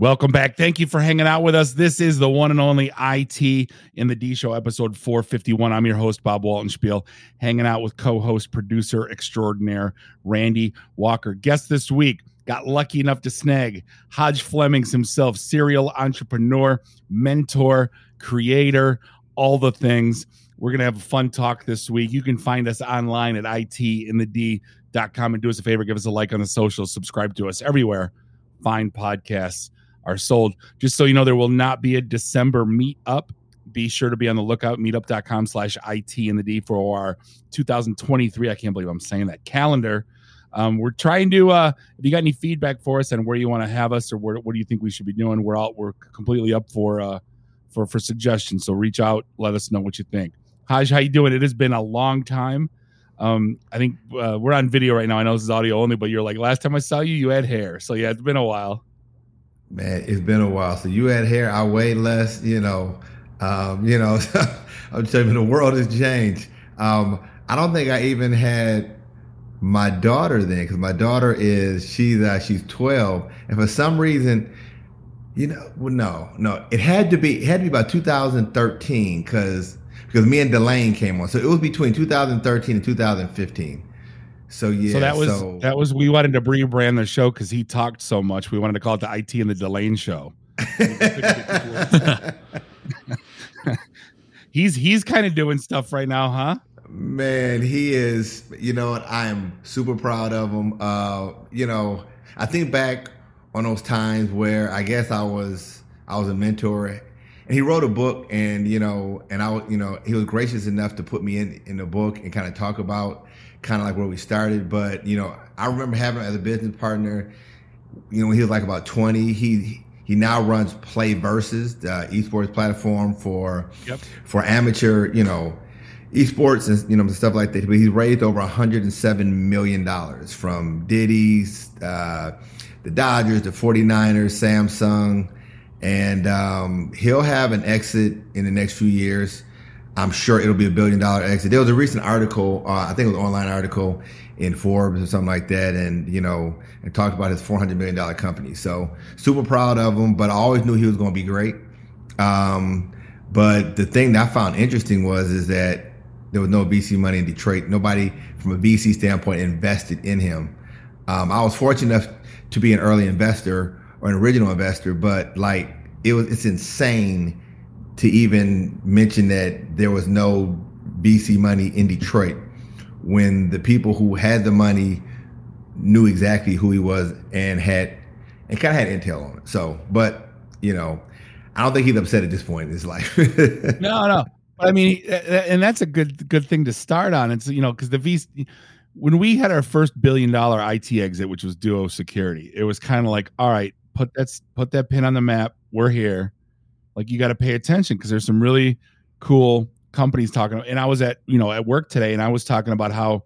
Welcome back. Thank you for hanging out with us. This is the one and only IT in the D Show, episode 451. I'm your host, Bob Waltenspiel, hanging out with co host, producer extraordinaire, Randy Walker. Guest this week, got lucky enough to snag Hajj Flemings himself, serial entrepreneur, mentor, creator, all the things. We're going to have a fun talk this week. You can find us online at itinthed.com and do us a favor, give us a like on the socials, subscribe to us everywhere. Find podcasts are sold. Just so you know, there will not be a December meetup. Be sure to be on the lookout. Meetup.com slash IT in the D for our 2023. I can't believe I'm saying that calendar. Um, we're trying to uh if you got any feedback for us and where you want to have us or where, what do you think we should be doing, we're all we're completely up for uh for for suggestions. So reach out, let us know what you think. Hajj, how you doing? It has been a long time. Um, I think uh, we're on video right now. I know this is audio only, but you're like last time I saw you, you had hair. So yeah, it's been a while. Man, it's been a while. So you had hair, I weigh less, you know. Um, you know, I'm telling you, the world has changed. Um, I don't think I even had my daughter then, because my daughter is she's uh, she's 12, and for some reason, you know, well, no, no, it had to be it had to be about 2013, because because me and Delane came on, so it was between 2013 and 2015. So yeah. So that was so, that was we wanted to rebrand the show because he talked so much. We wanted to call it the IT and the Delane show. he's he's kind of doing stuff right now, huh? Man, he is. You know what? I am super proud of him. Uh, you know, I think back on those times where I guess I was I was a mentor, and he wrote a book, and you know, and I you know he was gracious enough to put me in in the book and kind of talk about kind of like where we started. But you know, I remember having him as a business partner. You know, when he was like about twenty, he he now runs PlayVS, the esports platform for yep. for amateur, you know, esports and you know stuff like that. But he's raised over 107 million dollars from Diddy's, uh, the Dodgers, the 49ers, Samsung, and um, he'll have an exit in the next few years. I'm sure it'll be a billion dollar exit. There was a recent article, uh, I think it was an online article in Forbes or something like that, and you know, it talked about his 400 million dollar company. So super proud of him, but I always knew he was going to be great. Um, but the thing that I found interesting was is that there was no VC money in Detroit. Nobody from a VC standpoint invested in him. Um, I was fortunate enough to be an early investor or an original investor, but like it was, it's insane to even mention that there was no VC money in Detroit when the people who had the money knew exactly who he was and had and kind of had intel on it. So, but you know, I don't think he's upset at this point in his life. no, no. I mean, and that's a good good thing to start on. It's you know because the VC when we had our first billion dollar IT exit, which was Duo Security, it was kind of like, all right, put that put that pin on the map. We're here like you got to pay attention because there's some really cool companies talking and i was at you know at work today and i was talking about how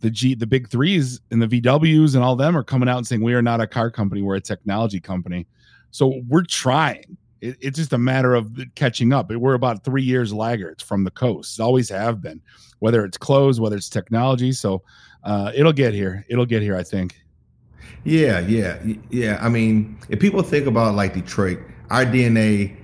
the g the big threes and the vws and all them are coming out and saying we are not a car company we're a technology company. So we're trying. It, it's just a matter of catching up. We're about three years laggards from the coast. Always have been whether it's clothes whether it's technology. So uh, it'll get here. It'll get here i think. Yeah yeah. Yeah. I mean if people think about like detroit our DNA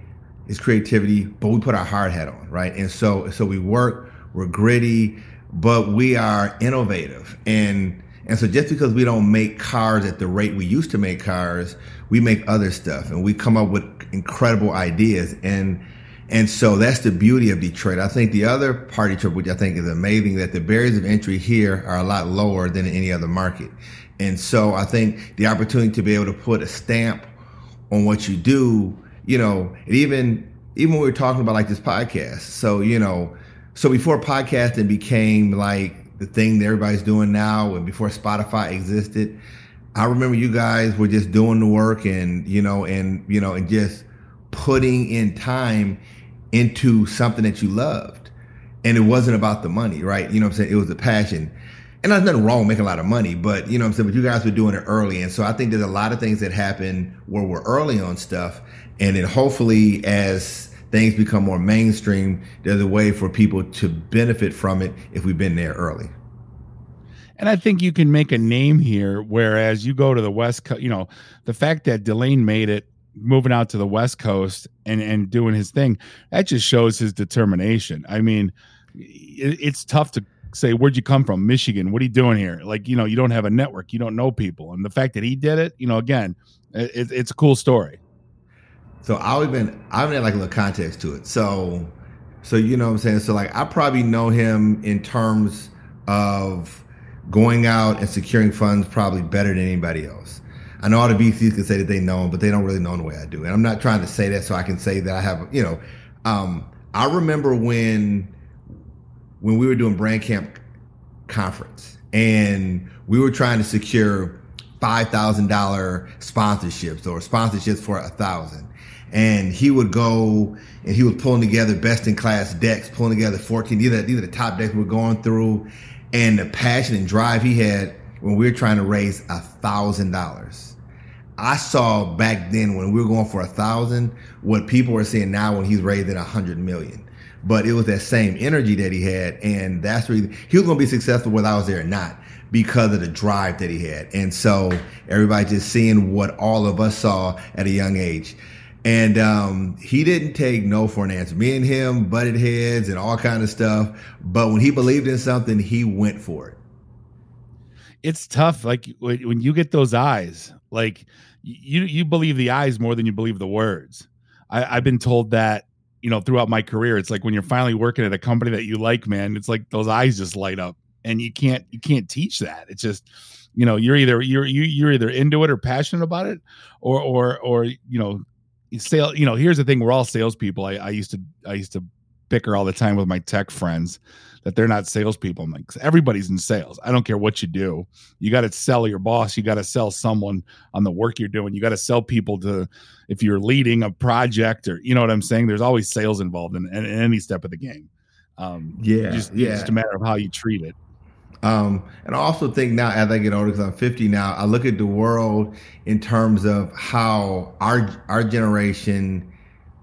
is creativity, but we put our hard hat on, right? And so so we work, we're gritty, but we are innovative. And and so just because we don't make cars at the rate we used to make cars, we make other stuff and we come up with incredible ideas. And and so that's the beauty of Detroit. I think the other part of Detroit, which I think is amazing, that the barriers of entry here are a lot lower than in any other market. And so I think the opportunity to be able to put a stamp on what you do, you know, and even even when we were talking about like this podcast. So, you know, so before podcasting became like the thing that everybody's doing now and before Spotify existed, I remember you guys were just doing the work and, you know, and, you know, and just putting in time into something that you loved. And it wasn't about the money, right? You know I'm saying? It was a passion and there's nothing wrong with making a lot of money, but you know what I'm saying? But you guys were doing it early. And so I think there's a lot of things that happen where we're early on stuff. And then hopefully as things become more mainstream, there's a way for people to benefit from it if we've been there early. And I think you can make a name here, whereas you go to the West Coast, you know, the fact that Delane made it moving out to the West Coast and and doing his thing. That just shows his determination. I mean, it, it's tough to say where'd you come from? Michigan. What are you doing here? Like you know you don't have a network. You don't know people. And the fact that he did it you know again it, it's a cool story. So i'll even i'll add like a little context to it. So so you know what i'm saying? So like i probably know him in terms of going out and securing funds probably better than anybody else. I know all the vcs can say that they know him but they don't really know him the way i do. And i'm not trying to say that so i can say that i have you know um, i remember when when we were doing brand camp conference and we were trying to secure $5,000 sponsorships or sponsorships for a thousand. And he would go and he was pulling together best in class decks, pulling together 14. These are, these are the top decks we're going through. And the passion and drive he had when we were trying to raise a thousand dollars. I saw back then when we were going for a thousand, what people are seeing now when he's raising a hundred million but it was that same energy that he had, and that's where he, he was going to be successful whether I was there or not because of the drive that he had. And so everybody just seeing what all of us saw at a young age. And um, he didn't take no for an answer. Me and him butted heads and all kind of stuff. But when he believed in something, he went for it. It's tough. Like when you get those eyes, like you you believe the eyes more than you believe the words. I, I've been told that you know throughout my career it's like when you're finally working at a company that you like man it's like those eyes just light up and you can't you can't teach that. It's just you know you're either you're you, you're either into it or passionate about it or or or you know sale you know here's the thing we're all salespeople. I, I used to i used to bicker all the time with my tech friends that they're not salespeople. I'm like, everybody's in sales. I don't care what you do. You got to sell your boss. You got to sell someone on the work you're doing. You got to sell people to, if you're leading a project or, you know what I'm saying? There's always sales involved in, in, in any step of the game. Um, yeah. Just, yeah. It's just a matter of how you treat it. Um, and I also think now, as I get older, because I'm 50 now, I look at the world in terms of how our our generation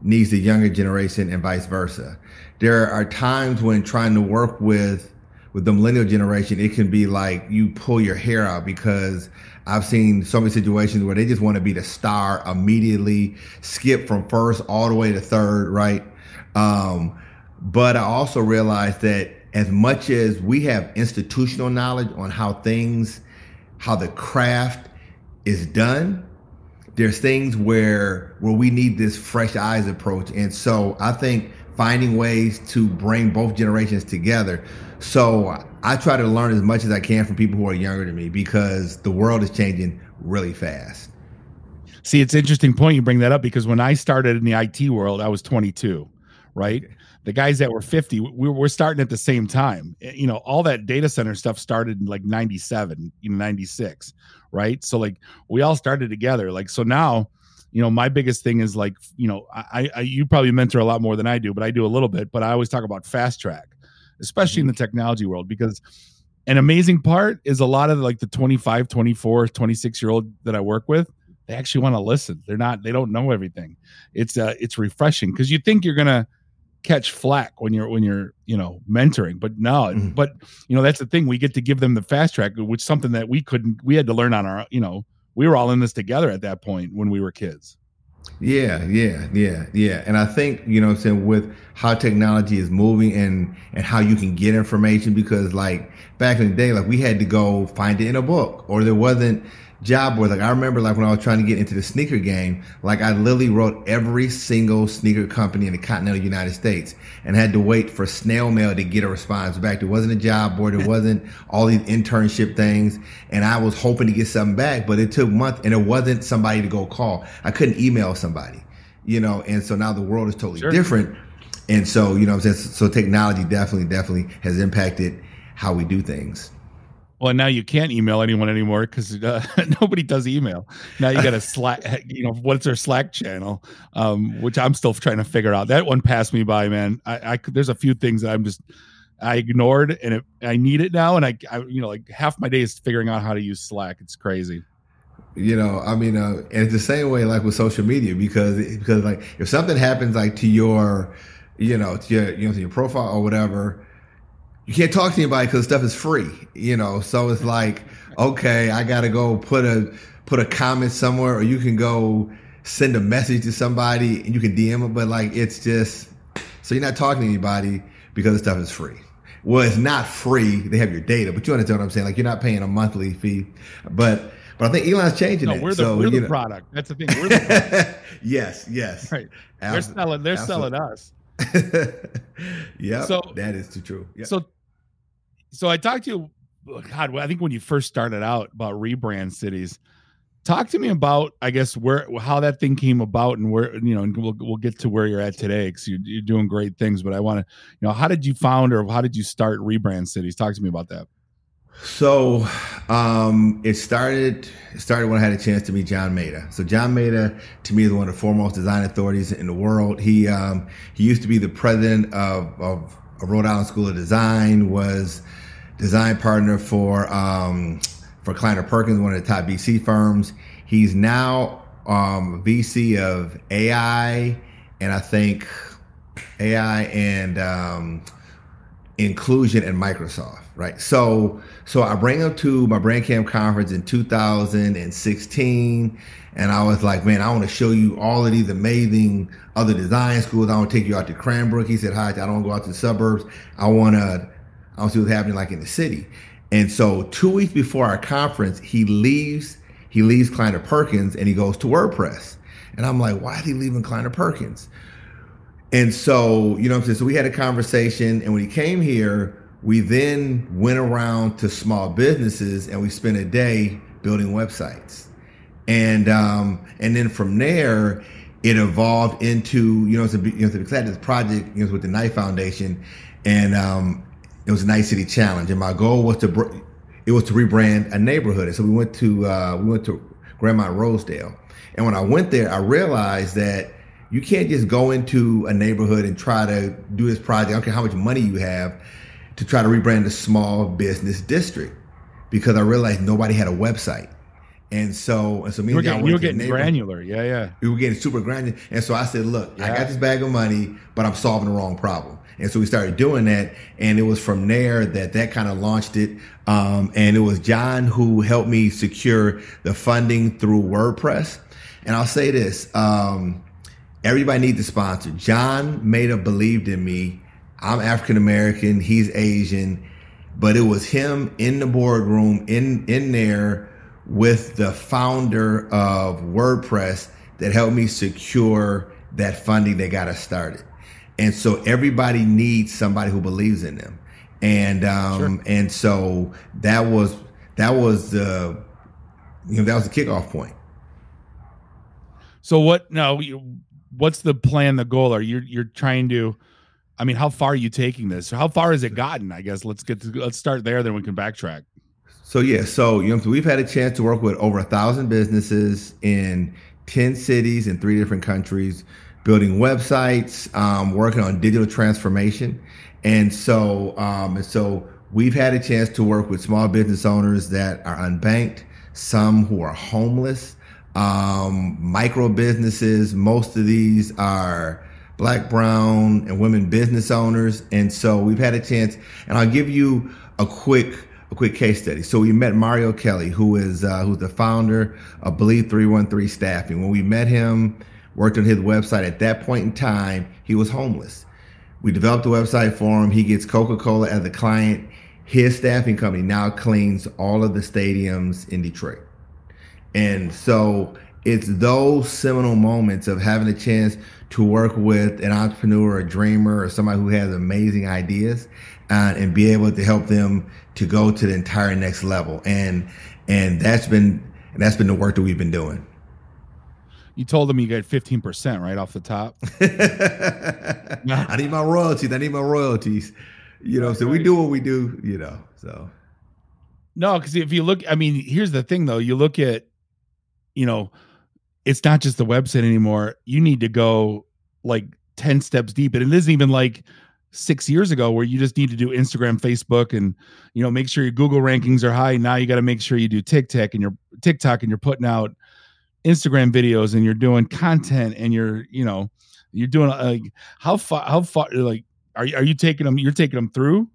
needs the younger generation and vice versa there are times when trying to work with with the millennial generation, it can be like you pull your hair out because I've seen so many situations where they just want to be the star immediately, skip from first all the way to third, right? Um, but I also realized that as much as we have institutional knowledge on how things, how the craft is done, there's things where where we need this fresh eyes approach. And so I think finding ways to bring both generations together. So I try to learn as much as I can from people who are younger than me because the world is changing really fast. See, it's interesting point you bring that up because when I started in the IT world, I was 22, right? The guys that were 50, we were starting at the same time. Eh, you know, all that data center stuff started in like 97, you know, 96, right? So like we all started together. Like so now you know my biggest thing is like you know I, I you probably mentor a lot more than i do but i do a little bit but i always talk about fast track especially mm-hmm. in the technology world because an amazing part is a lot of like the 25 24 26 year old that i work with they actually want to listen they're not they don't know everything it's uh it's refreshing because you think you're gonna catch flack when you're when you're you know mentoring but no mm-hmm. but you know that's the thing we get to give them the fast track which something that we couldn't we had to learn on our you know we were all in this together at that point when we were kids. Yeah, yeah, yeah, yeah. And I think, you know I'm saying, with how technology is moving and and how you can get information because like back in the day, like we had to go find it in a book or there wasn't job boards. Like I remember like when I was trying to get into the sneaker game, like I literally wrote every single sneaker company in the continental United States and had to wait for snail mail to get a response back. There wasn't a job board. There wasn't all these internship things. And I was hoping to get something back, but it took months and it wasn't somebody to go call. I couldn't email somebody, you know, and so now the world is totally sure. different. And so, you know I'm saying? So technology definitely, definitely has impacted how we do things. Well, now you can't email anyone anymore because uh, nobody does email. Now you got a Slack. You know what's our Slack channel, um, which I'm still trying to figure out. That one passed me by, man. I, I there's a few things that I'm just I ignored, and it, I need it now. And I, I, you know, like half my day is figuring out how to use Slack. It's crazy. You know, I mean, uh, and it's the same way like with social media because because like if something happens like to your, you know, to your you know to your profile or whatever you can't talk to anybody because stuff is free, you know. So it's like, okay, I got to go put a put a comment somewhere, or you can go send a message to somebody and you can DM it, but like it's just so you're not talking to anybody because the stuff is free. Well, it's not free. They have your data, but you understand what I'm saying. Like you're not paying a monthly fee, but but I think Elon's changing no, it. We're the, so, we're the know. product. That's the thing. We're the yes, yes. right. They're selling. They're selling us. yeah. So that is too true. Yep. So, so I talked to you. God, I think when you first started out about rebrand cities, talk to me about I guess where how that thing came about and where you know and we'll we'll get to where you're at today because you're, you're doing great things. But I want to you know how did you found or how did you start rebrand cities? Talk to me about that. So um, it started it started when I had a chance to meet John Maeda. So John Maeda to me is one of the foremost design authorities in the world. He um, he used to be the president of, of Rhode Island School of Design, was design partner for um, for Kleiner Perkins, one of the top VC firms. He's now um, VC of AI and I think AI and um, inclusion and Microsoft, right? So, so I bring him to my Brand Camp conference in 2016, and I was like, man, I want to show you all of these amazing other design schools. I want to take you out to Cranbrook. He said, hi, I don't go out to the suburbs. I want to, I want to see what's happening like in the city. And so, two weeks before our conference, he leaves. He leaves Kleiner Perkins and he goes to WordPress. And I'm like, why is he leaving Kleiner Perkins? And so, you know I'm saying? So we had a conversation and when he came here, we then went around to small businesses and we spent a day building websites. And um, and then from there, it evolved into, you know, it's a, you know, be glad this project, you know, with the Knight Foundation. And um, it was a Knight City Challenge. And my goal was to, br- it was to rebrand a neighborhood. And so we went to, uh, we went to Grandmont Rosedale. And when I went there, I realized that you can't just go into a neighborhood and try to do this project. I don't care how much money you have to try to rebrand a small business district because I realized nobody had a website. And so, and so me you were and John getting, went you were to the getting granular. Yeah, yeah. We were getting super granular. And so I said, look, I got this bag of money, but I'm solving the wrong problem. And so we started doing that. And it was from there that that kind of launched it. Um, and it was John who helped me secure the funding through WordPress. And I'll say this, um, everybody needs a sponsor. John made Maeda believed in me. I'm African American. He's Asian, but it was him in the boardroom in, in there with the founder of WordPress that helped me secure that funding that got us started. And so everybody needs somebody who believes in them. And, um, and so that was, that was the, you know, that was the kickoff point. So what? No, you, what's the plan? The goal? Are you you're trying to? I mean, how far are you taking this? How far has it gotten? I guess let's get to let's start there, then we can backtrack. So yeah, so you know, we've had a chance to work with over a thousand businesses in ten cities in three different countries, building websites, um, working on digital transformation, and so um, and so we've had a chance to work with small business owners that are unbanked, some who are homeless, um, micro businesses. Most of these are black, brown, and women business owners, and so we've had a chance. And I'll give you a quick a quick case study. So we met Mario Kelly, who is uh, who's the founder of Believe 313 Staffing. When we met him, worked on his website. At that point in time, he was homeless. We developed the website for him. He gets Coca-Cola as a client. His staffing company now cleans all of the stadiums in Detroit. And so it's those seminal moments of having a chance to work with an entrepreneur, a dreamer, or somebody who has amazing ideas uh, and be able to help them to go to the entire next level. And and that's been and that's been the work that we've been doing. You told them you get fifteen percent right off the top. I need my royalties. I need my royalties. You know, so we do what we do, you know. So No, because if you look, I mean, here's the thing though. You look at, you know, it's not just the website anymore. You need to go like 10 steps deep. And it isn't even like six years ago where you just need to do Instagram, Facebook, and you know, make sure your Google rankings are high. Now you got to make sure you do TikTok and your TikTok and you're putting out Instagram videos and you're doing content and you're, you know, you're doing like how far how far like are you are you taking them you're taking them through?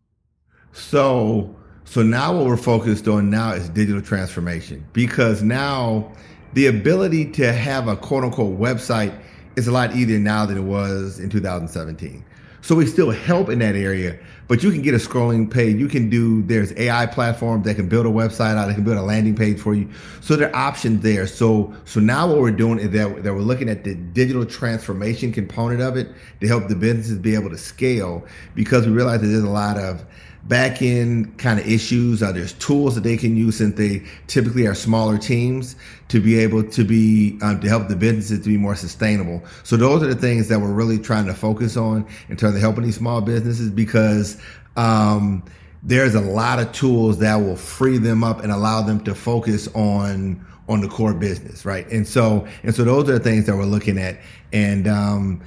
So so now what we're focused on now is digital transformation because now the ability to have a quote unquote website is a lot easier now than it was in 2017. So we still help in that area, but you can get a scrolling page. You can do, there's AI platforms that can build a website out, they can build a landing page for you. So there are options there. So, so now what we're doing is that, that we're looking at the digital transformation component of it to help the businesses be able to scale because we realize that there's a lot of, back end kind of issues. Uh, there's tools that they can use since they typically are smaller teams to be able to be um, to help the businesses to be more sustainable. So those are the things that we're really trying to focus on in terms of helping these small businesses because um, there's a lot of tools that will free them up and allow them to focus on on the core business, right? And so and so those are the things that we're looking at and. Um,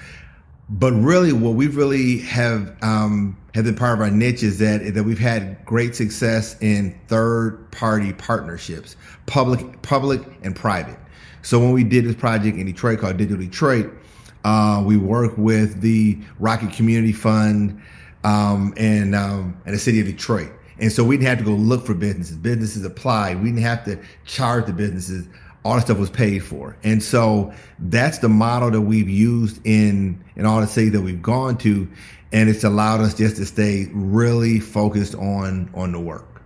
but really, what we really have um, have been part of our niche is that that we've had great success in third party partnerships, public public and private. So when we did this project in Detroit called Digital Detroit, uh, we worked with the Rocket Community Fund um, and um, and the city of Detroit. And so we didn't have to go look for businesses. Businesses applied. We didn't have to charge the businesses all the stuff was paid for. And so that's the model that we've used in in all the cities that we've gone to. And it's allowed us just to stay really focused on on the work.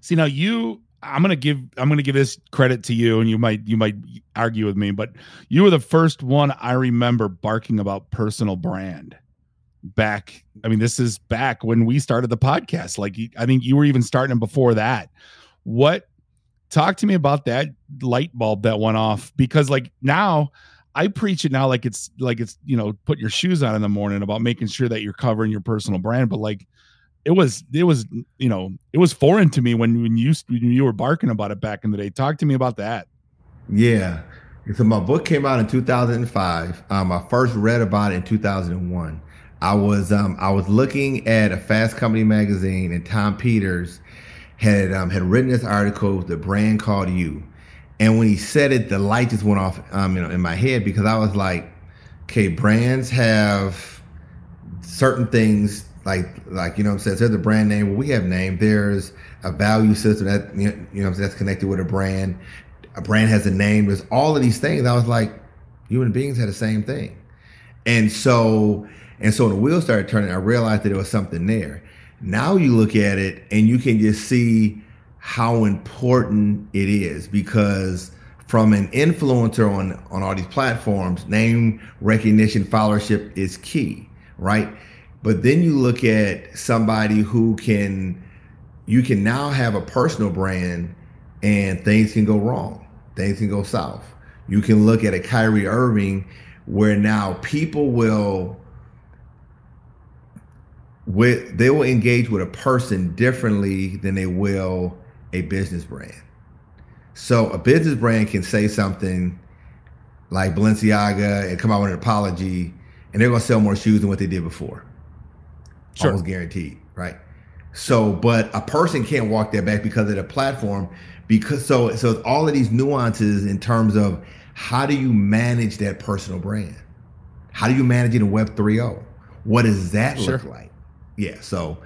See now you I'm gonna give I'm gonna give this credit to you, and you might you might argue with me, but you were the first one I remember barking about personal brand back. I mean, this is back when we started the podcast. Like I think you were even starting before that. What talk to me about that light bulb that went off because like now I preach it now like it's like it's you know put your shoes on in the morning about making sure that you're covering your personal brand but like it was it was you know it was foreign to me when when you when you were barking about it back in the day. Talk to me about that. Yeah. So my book came out in 2005 um, I first read about it in 2001 I was um, I was looking at a Fast Company magazine and Tom Peters had um, had written this article, "The Brand Called You," and when he said it, the light just went off, um, know, in my head because I was like, "Okay, brands have certain things like like you know, what I'm saying there's a brand name. Well, we have name. There's a value system that you know, you know that's connected with a brand. A brand has a name. There's all of these things. I was like, human beings had the same thing, and so and so when the wheels started turning, I realized that there was something there. Now you look at it and you can just see how important it is because from an influencer on on all these platforms, name recognition, followership is key, right? But then you look at somebody who can you can now have a personal brand and things can go wrong. Things can go south. You can look at a Kyrie Irving where now people will with they will engage with a person differently than they will a business brand. So a business brand can say something like Balenciaga and come out with an apology, and they're going to sell more shoes than what they did before. Sure. Almost guaranteed, right? So, but a person can't walk that back because of the platform. Because so, so all of these nuances in terms of how do you manage that personal brand? How do you manage it in Web 3.0? What does that sure. look like? Yeah. So,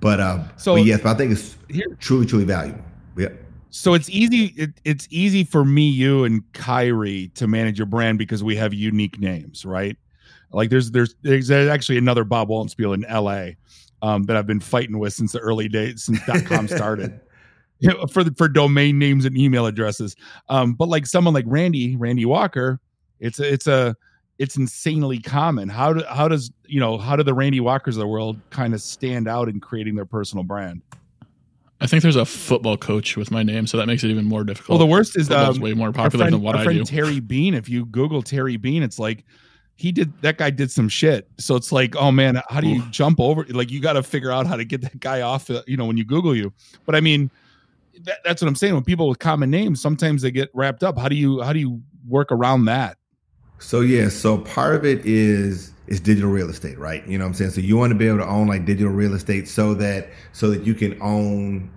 but um, so but yes, but I think it's here, truly, truly valuable. Yeah. So it's easy. It, it's easy for me, you, and Kyrie to manage your brand because we have unique names, right? Like there's there's there's actually another Bob Waltenspiel in L.A. Um, that I've been fighting with since the early days since dot .com started. you know, for the, for domain names and email addresses. Um, but like someone like Randy, Randy Walker, it's a, it's a it's insanely common. How do how does you know how do the Randy Walkers of the world kind of stand out in creating their personal brand? I think there's a football coach with my name, so that makes it even more difficult. Well, the worst is um, way more popular friend, than what our I friend do. Terry Bean. If you Google Terry Bean, it's like he did that guy did some shit. So it's like, oh man, how do you Ooh. jump over? Like you got to figure out how to get that guy off. Uh, you know, when you Google you. But I mean, that, that's what I'm saying. When people with common names, sometimes they get wrapped up. How do you how do you work around that? So yeah, so part of it is is digital real estate, right? You know what I'm saying? So you want to be able to own like digital real estate so that so that you can own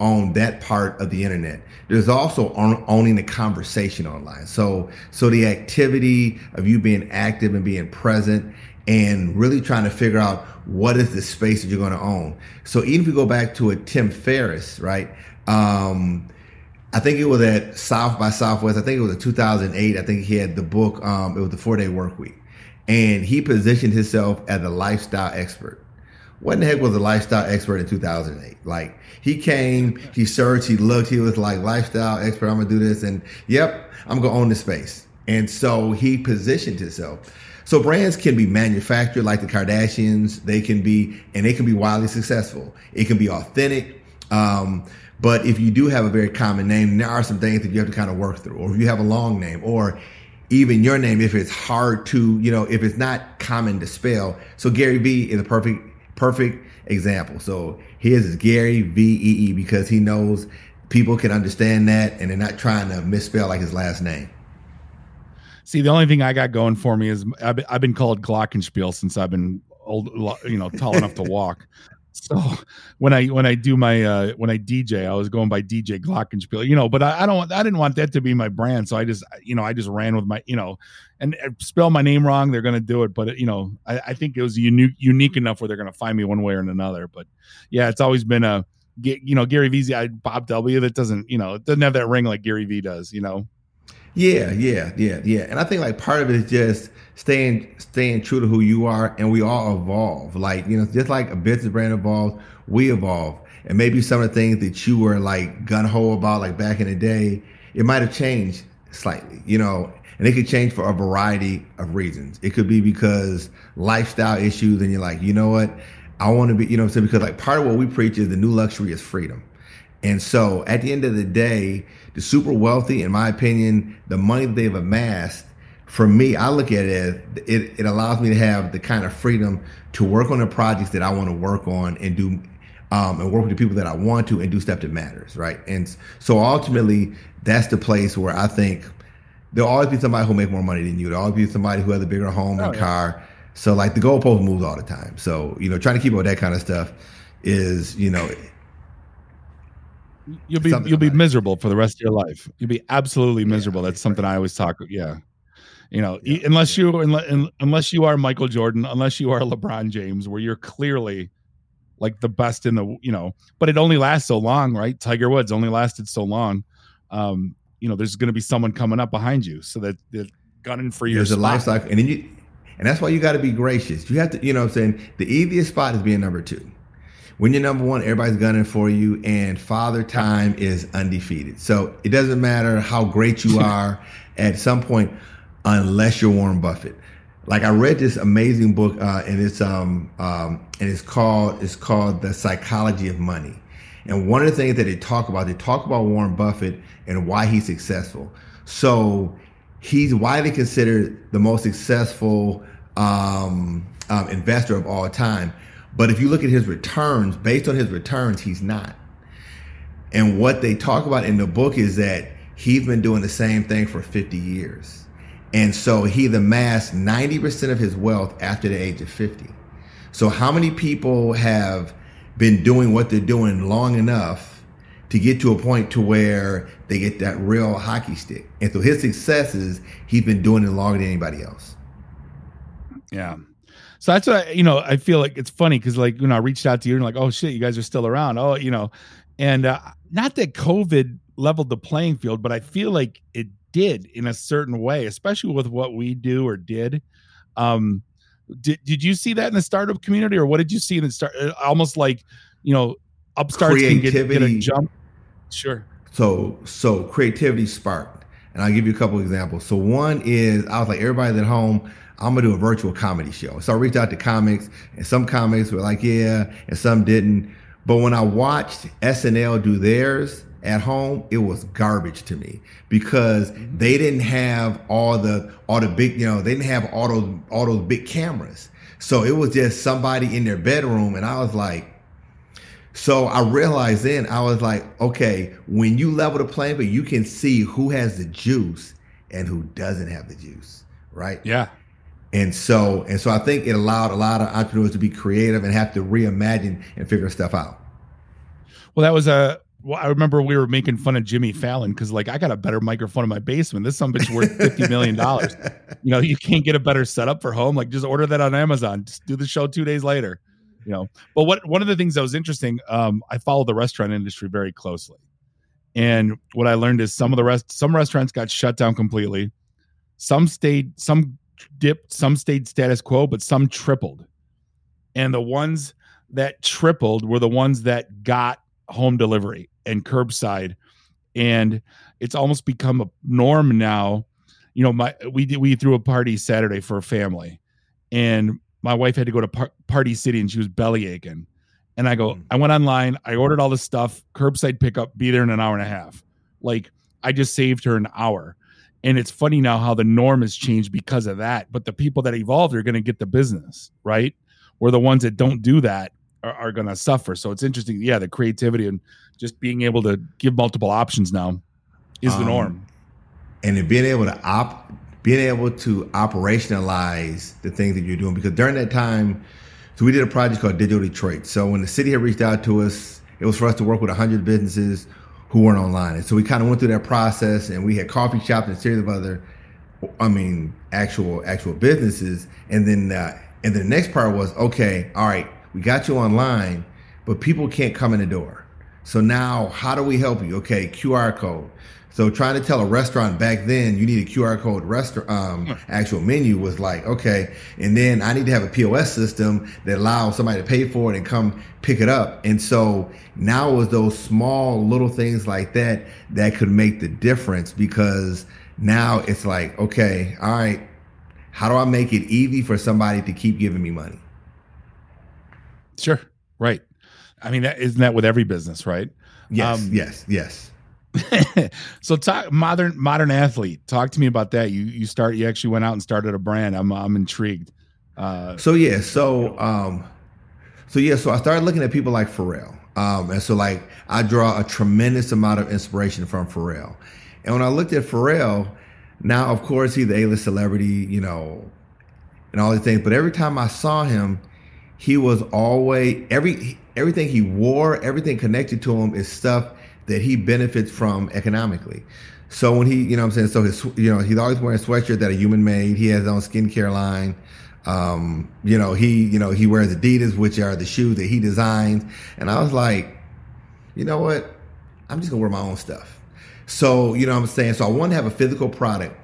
own that part of the internet. There's also own, owning the conversation online. So so the activity of you being active and being present and really trying to figure out what is the space that you're going to own. So even if you go back to a Tim Ferriss, right? Um, I think it was at South by Southwest. I think it was in 2008. I think he had the book. Um, it was the four day work week, and he positioned himself as a lifestyle expert. What in the heck was a lifestyle expert in 2008? Like he came, he searched, he looked, he was like lifestyle expert. I'm gonna do this, and yep, I'm gonna own this space. And so he positioned himself. So brands can be manufactured like the Kardashians. They can be, and they can be wildly successful. It can be authentic. Um, but if you do have a very common name, there are some things that you have to kind of work through. Or if you have a long name, or even your name, if it's hard to, you know, if it's not common to spell. So Gary V is a perfect, perfect example. So his is Gary V E E because he knows people can understand that and they're not trying to misspell like his last name. See, the only thing I got going for me is I've I've been called Glockenspiel since I've been old, you know, tall enough to walk. So when I when I do my uh when I DJ, I was going by DJ Glockenspiel, you know, but I, I don't I didn't want that to be my brand. So I just you know, I just ran with my, you know, and spell my name wrong, they're gonna do it. But you know, I, I think it was unique unique enough where they're gonna find me one way or another. But yeah, it's always been a you know, Gary V's Bob W that doesn't, you know, it doesn't have that ring like Gary V does, you know. Yeah, yeah, yeah, yeah. And I think like part of it is just staying staying true to who you are and we all evolve. Like, you know, just like a business brand evolves, we evolve. And maybe some of the things that you were like gun ho about like back in the day, it might have changed slightly, you know, and it could change for a variety of reasons. It could be because lifestyle issues and you're like, you know what? I want to be, you know I'm saying? Because like part of what we preach is the new luxury is freedom. And so at the end of the day, the super wealthy, in my opinion, the money that they've amassed, for me, I look at it as it, it allows me to have the kind of freedom to work on the projects that I want to work on and do um, and work with the people that I want to and do stuff that matters, right? And so ultimately, that's the place where I think there'll always be somebody who'll make more money than you. There'll always be somebody who has a bigger home oh, and yeah. car. So like the goalpost moves all the time. So you know, trying to keep up with that kind of stuff is you know you'll be you'll be miserable for the rest of your life. You'll be absolutely miserable. Yeah, That's something right. I always talk. Yeah, you know, yeah, unless you unless you are Michael Jordan, unless you are LeBron James, where you're clearly like the best in the you know, but it only lasts so long, right? Tiger Woods only lasted so long. Um, you know, there's going to be someone coming up behind you, so that they're gunning for your. There's a life cycle, and then you, and that's why you got to be gracious. You have to, you know, what I'm saying the easiest spot is being number two when you're number one, everybody's gunning for you, and Father Time is undefeated. So it doesn't matter how great you are at some point, unless you're Warren Buffett. Like I read this amazing book, uh, and it's um, um, and it's called it's called The Psychology of Money. And one of the things that they talk about, they talk about Warren Buffett and why he's successful. So he's widely considered the most successful um, um, investor of all time. But if you look at his returns, based on his returns, he's not. And what they talk about in the book is that he's been doing the same thing for 50 years. And so he amassed 90% of his wealth after the age of 50. So how many people have been doing what they're doing long enough to get to a point to where they get that real hockey stick? And so his successes, he's been doing it longer than anybody else. Yeah. So that's what I, you know. I feel like it's funny because like you know I reached out to you and like oh shit you guys are still around oh you know, and uh, not that COVID leveled the playing field, but I feel like it did in a certain way, especially with what we do or did. Um, did did you see that in the startup community, or what did you see in the start? Uh, almost like you know, upstarts creativity. can get, get a jump. Sure. So so creativity sparked, and I'll give you a couple examples. So one is I was like everybody's at home I'm gonna do a virtual comedy show. So I reached out to comics, and some comics were like, yeah, and some didn't. But when I watched SNL do theirs at home, it was garbage to me because they didn't have all the all the big, you know, they didn't have all those all those big cameras. So it was just somebody in their bedroom, and I was like, so I realized then I was like, okay, when you level the playing field, you can see who has the juice and who doesn't have the juice, right? Yeah. And so, and so I think it allowed a lot of entrepreneurs to be creative and have to reimagine and figure stuff out. Well, that was a, well, I remember we were making fun of Jimmy Fallon because, like, I got a better microphone in my basement. This some bitch worth fifty million dollars. you know, you can't get a better setup for home. Like, just order that on Amazon. Just do the show two days later. You know, but what one of the things that was interesting, um, I follow the restaurant industry very closely, And what I learned is some of the rest, some restaurants got shut down completely. Some stayed, some dipped, some stayed status quo, but some tripled. And the ones that tripled were the ones that got home delivery and curbside. And it's almost become a norm now. You know, my we did we threw a party Saturday for a family, and my wife had to go to par- Party City and she was belly aching. And I go, mm. I went online, I ordered all the stuff, curbside pickup, be there in an hour and a half. Like I just saved her an hour. And it's funny now how the norm has changed because of that. But the people that evolved are going to get the business, right? Where the ones that don't do that are, are going to suffer. So it's interesting. Yeah, the creativity and just being able to give multiple options now is the um, norm. And being able to op, being able to operationalize the things that you're doing because during that time, so we did a project called Digital Detroit. So when the city had reached out to us, it was for us to work with 100 businesses who weren't online. And so we kind of went through that process and we had coffee shops and a series of other, I mean, actual, actual businesses. And then, uh, and then the next part was, okay, all right, we got you online, but people can't come in the door. So now how do we help you? Okay, QR code. So trying to tell a restaurant back then you need a QR code restaurant um, actual menu was like okay, and then I need to have a POS system that allows somebody to pay for it and come pick it up. And so now it was those small little things like that that could make the difference because now it's like okay, all right, how do I make it easy for somebody to keep giving me money? Sure, right. I mean, that, isn't that with every business, right? Yes, um, yes, yes. so talk modern modern athlete. Talk to me about that. You you start you actually went out and started a brand. I'm I'm intrigued. Uh, so yeah, so um, so yeah, so I started looking at people like Pharrell. Um, and so like I draw a tremendous amount of inspiration from Pharrell. And when I looked at Pharrell, now of course he's the A-list celebrity, you know, and all these things. But every time I saw him, he was always every everything he wore, everything connected to him is stuff that he benefits from economically. So when he, you know what I'm saying, so his, you know, he's always wearing a sweatshirt that a human made. He has his own skincare line. Um, you know, he, you know, he wears Adidas, which are the shoes that he designs. And I was like, you know what? I'm just gonna wear my own stuff. So, you know I'm saying? So I want to have a physical product,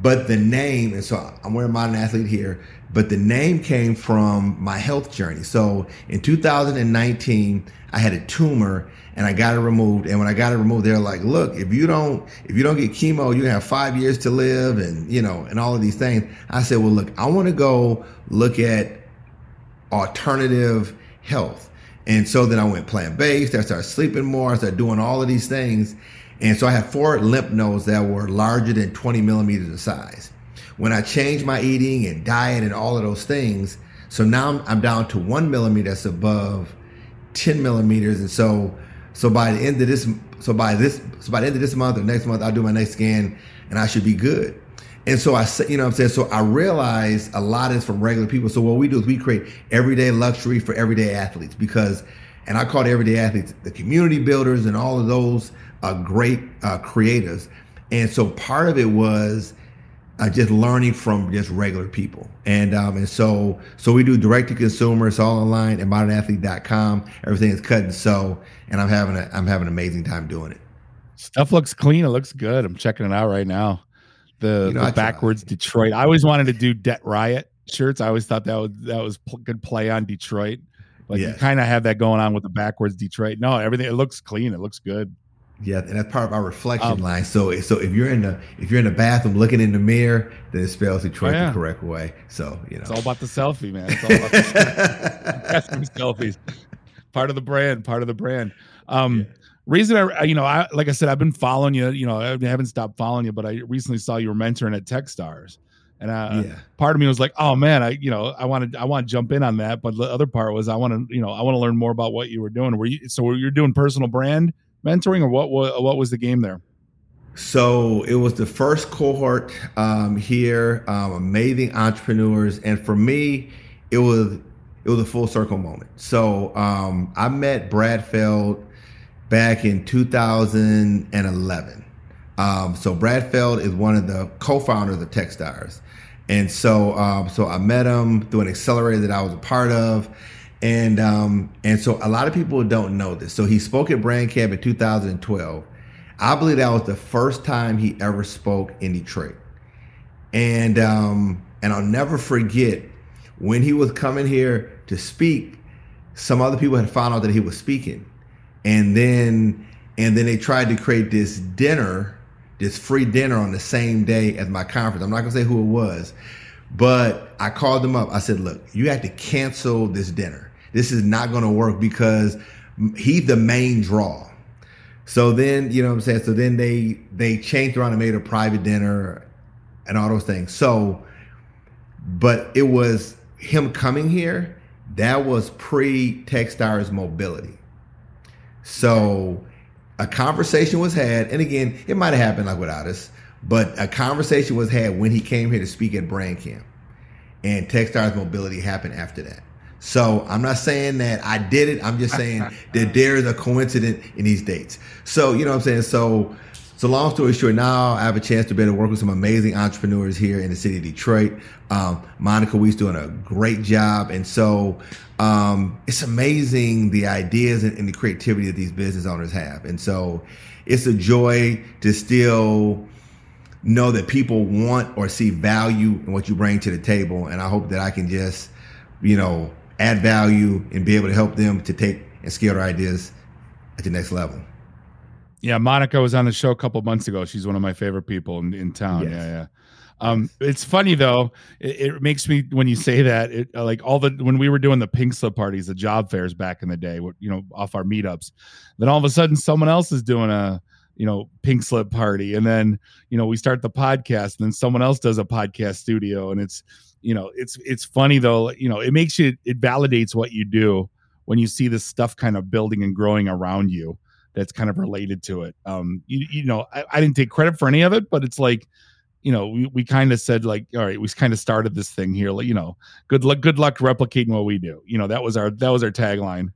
but the name, and so I'm wearing modern athlete here, but the name came from my health journey. So in 2019, I had a tumor and I got it removed. And when I got it removed, they're like, look, if you don't, if you don't get chemo, you have five years to live and, you know, and all of these things. I said, well, look, I want to go look at alternative health. And so then I went plant based. I started sleeping more. I started doing all of these things. And so I had four lymph nodes that were larger than 20 millimeters in size. When I changed my eating and diet and all of those things, so now I'm down to one millimeter that's above 10 millimeters. And so so by the end of this, so by this, so by the end of this month or next month, I'll do my next scan and I should be good. And so I say, you know what I'm saying? So I realize a lot is from regular people. So what we do is we create everyday luxury for everyday athletes because, and I call it everyday athletes, the community builders and all of those uh, great uh, creators. And so part of it was uh, just learning from just regular people. And um, and so so we do direct to consumer. It's all online at modernathlete.com. Everything is cut and sew, and I'm having a I'm having an amazing time doing it. Stuff looks clean. It looks good. I'm checking it out right now. The, you know, the backwards Detroit. I always wanted to do Debt Riot shirts. I always thought that was that was good play on Detroit. But yes. you kind of have that going on with the backwards Detroit. No, everything it looks clean. It looks good. Yeah, and that's part of our reflection um, line. So, so if you're in the if you're in the bathroom looking in the mirror, then it spells Detroit oh, yeah. the correct way. So, you know, it's all about the selfie, man. It's all about the selfies. Part of the brand. Part of the brand. Um, yeah. Reason I, you know, I like I said, I've been following you. You know, I haven't stopped following you, but I recently saw you were mentoring at TechStars, and uh, yeah. part of me was like, oh man, I you know, I wanted I want to jump in on that, but the other part was I want to you know I want to learn more about what you were doing. Were you so you're doing personal brand? Mentoring, or what? What, what was the game there? So it was the first cohort um, here, um, amazing entrepreneurs, and for me, it was it was a full circle moment. So um, I met Brad Feld back in 2011. Um, so Brad Feld is one of the co-founders of TechStars, and so um, so I met him through an accelerator that I was a part of and um, and so a lot of people don't know this. So he spoke at Brand Camp in 2012. I believe that was the first time he ever spoke in Detroit. And um, and I'll never forget when he was coming here to speak, some other people had found out that he was speaking. And then and then they tried to create this dinner, this free dinner on the same day as my conference. I'm not gonna say who it was, but I called them up. I said, look, you have to cancel this dinner. This is not gonna work because he's the main draw. So then, you know what I'm saying? So then they they changed around and made a private dinner and all those things. So, but it was him coming here, that was pre Techstars mobility. So a conversation was had, and again, it might have happened like without us, but a conversation was had when he came here to speak at Brand Camp. And Techstars mobility happened after that. So I'm not saying that I did it. I'm just saying that there is a coincidence in these dates. So, you know what I'm saying? So so long story short, now I have a chance to be able to work with some amazing entrepreneurs here in the city of Detroit. Um, Monica Weeks doing a great job. And so um, it's amazing the ideas and, and, the creativity that these business owners have. And so it's a joy to still know that people want or see value in what you bring to the table. And I hope that I can just, you know, add value and be able to help them to take and scale their ideas at the next level. Yeah, Monica was on the show a couple months ago. She's one of my favorite people in, in town. Yes. Yeah, yeah. Um, it's funny though. It, it, makes me when you say that. It uh, like all the when we were doing the pink slip parties, the job fairs back in the day, you know, off our meetups. Then all of a sudden, someone else is doing a you know pink slip party, and then you know we start the podcast, and then someone else does a podcast studio, and it's you know it's it's funny though. You know, it makes you it validates what you do when you see this stuff kind of building and growing around you that's kind of related to it. Um, you, you know, I, I didn't take credit for any of it, but it's like, you know, we, we kind of said like, all right, we kind of started this thing here. Like, you know, good luck, good luck replicating what we do. You know, that was our that was our tagline.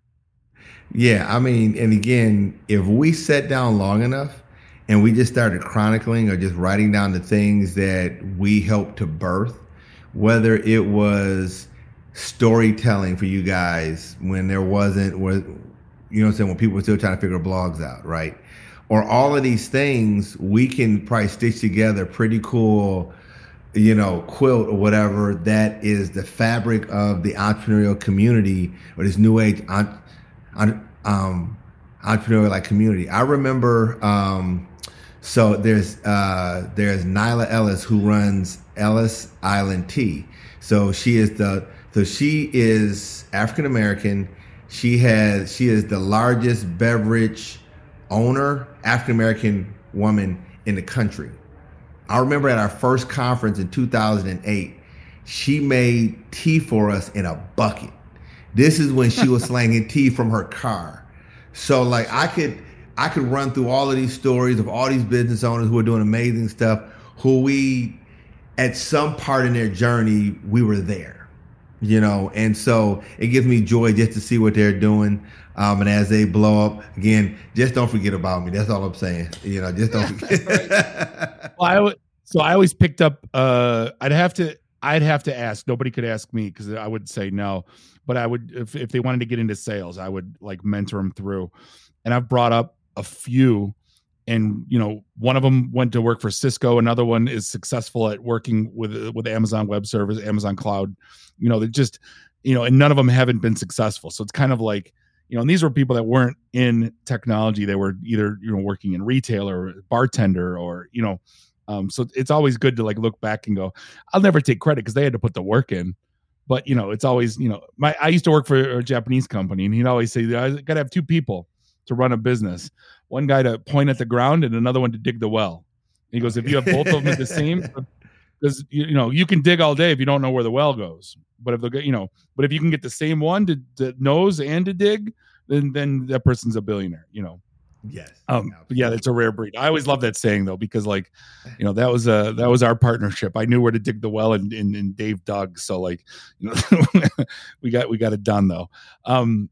Yeah, I mean, and again, if we sat down long enough and we just started chronicling or just writing down the things that we helped to birth, whether it was storytelling for you guys when there wasn't you know I'm saying, when people were still trying to figure blogs out, right? Or all of these things, we can probably stitch together pretty cool, you know, quilt or whatever that is the fabric of the entrepreneurial community or this new age um, entrepreneurial like community. I remember, um, so there's uh, there's Nailah Ellis who runs Ellis Island Tea. So she is the so she is African American she has she is the largest beverage owner, African American woman in the country. I remember at our first conference in 2008, she made tea for us in a bucket. This is when she was slanging tea from her car. So like I could I could run through all of these stories of all these business owners who are doing amazing stuff, who we at some part in their journey we were there you know, and so it gives me joy just to see what they're doing. Um, and as they blow up again, just don't forget about me. That's all I'm saying. You know, just don't forget. well, I w- so I always picked up. Uh, I'd have to. I'd have to ask. Nobody could ask me because I would say no. But I would, if if they wanted to get into sales, I would like mentor them through. And I've brought up a few and you know one of them went to work for cisco another one is successful at working with with amazon web service amazon cloud. You know they just you know and none of them haven't been successful. So it's kind of like you know and these were people that weren't in technology. They were either you know working in retail or bartender or you know um, so it's always good to like look back and go i'll never take credit because they had to put the work in. But you know it's always you know my i used to work for a japanese company and he'd always say i gotta have two people to run a business one guy to point at the ground and another one to dig the well. And he goes, if you have both of them at the same, because you, you know you can dig all day if you don't know where the well goes. But if the you know, but if you can get the same one to, to nose and to dig, then then that person's a billionaire. You know. Yes. Um. Yeah, it's a rare breed. I always love that saying though because like, you know, that was a that was our partnership. I knew where to dig the well, and and, and Dave dug. So like, you know, we got we got it done though. Um.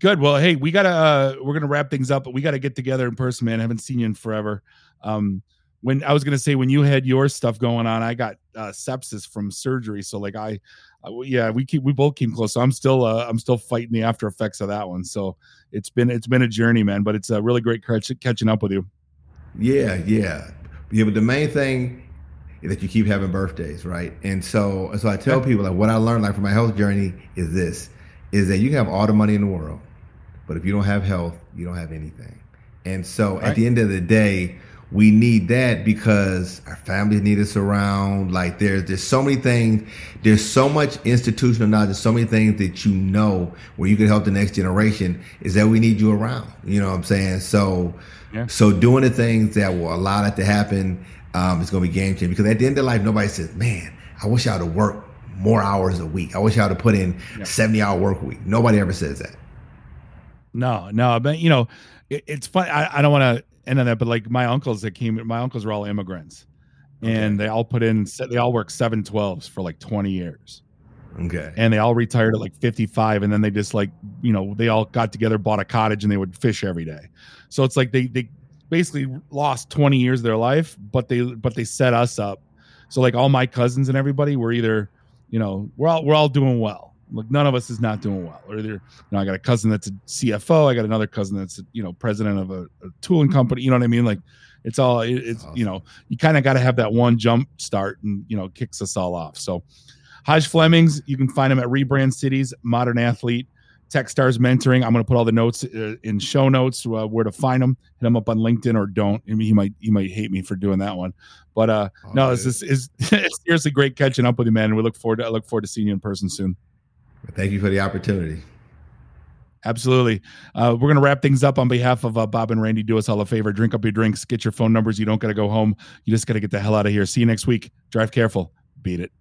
Good. Well, hey, we gotta uh, we're gonna wrap things up, but we gotta get together in person, man. I haven't seen you in forever. Um, when I was gonna say when you had your stuff going on, I got uh, sepsis from surgery, so like I, uh, yeah, we keep we both came close. So I'm still uh, I'm still fighting the after effects of that one. So it's been it's been a journey, man. But it's a uh, really great catch, catching up with you. Yeah, yeah, yeah. But the main thing is that you keep having birthdays, right? And so, so I tell people like what I learned like from my health journey is this: is that you can have all the money in the world, but if you don't have health, you don't have anything. And so, right. at the end of the day, we need that because our families need us around. Like there's there's so many things, there's so much institutional knowledge, there's so many things that you know where you can help the next generation is that we need you around. You know what I'm saying? So yeah. so doing the things that will allow that to happen um, is gonna be game changing because at the end of life nobody says, Man, I wish I would have worked more hours a week. I wish I would have put in yeah. 70 hour work week. Nobody ever says that. No, no, but you know, it, it's fun. I, I don't want to end on that, but like my uncles that came, my uncles were all immigrants, okay. and they all put in, they all worked seven twelves for like twenty years. Okay. And they all retired at like 55 and then they just like, you know, they all got together, bought a cottage and they would fish every day. So it's like they they basically lost 20 years of their life, but they but they set us up. So like all my cousins and everybody were either, you know, we're all we're all doing well. Like none of us is not doing well. Or either, you know, I got a cousin that's a CFO. I got another cousin that's a, you know president of a, a tooling company. You know what I mean? Like it's all it, it's awesome. you know you kind of got to have that one jump start and you know kicks us all off. So Hajj Flemings, you can find him at Rebrand Cities, Modern Athlete. Techstars Mentoring. I'm going to put all the notes uh, in show notes uh, where to find him. Hit him up on LinkedIn or don't. I mean, he might he might hate me for doing that one, but uh, oh, no, this is it's seriously great catching up with you, man. And we look forward to I look forward to seeing you in person soon. Thank you for the opportunity. Absolutely. Uh, we're going to wrap things up on behalf of uh, Bob and Randy. Do us all a favor drink up your drinks, get your phone numbers. You don't got to go home. You just got to get the hell out of here. See you next week. Drive careful. Beat it.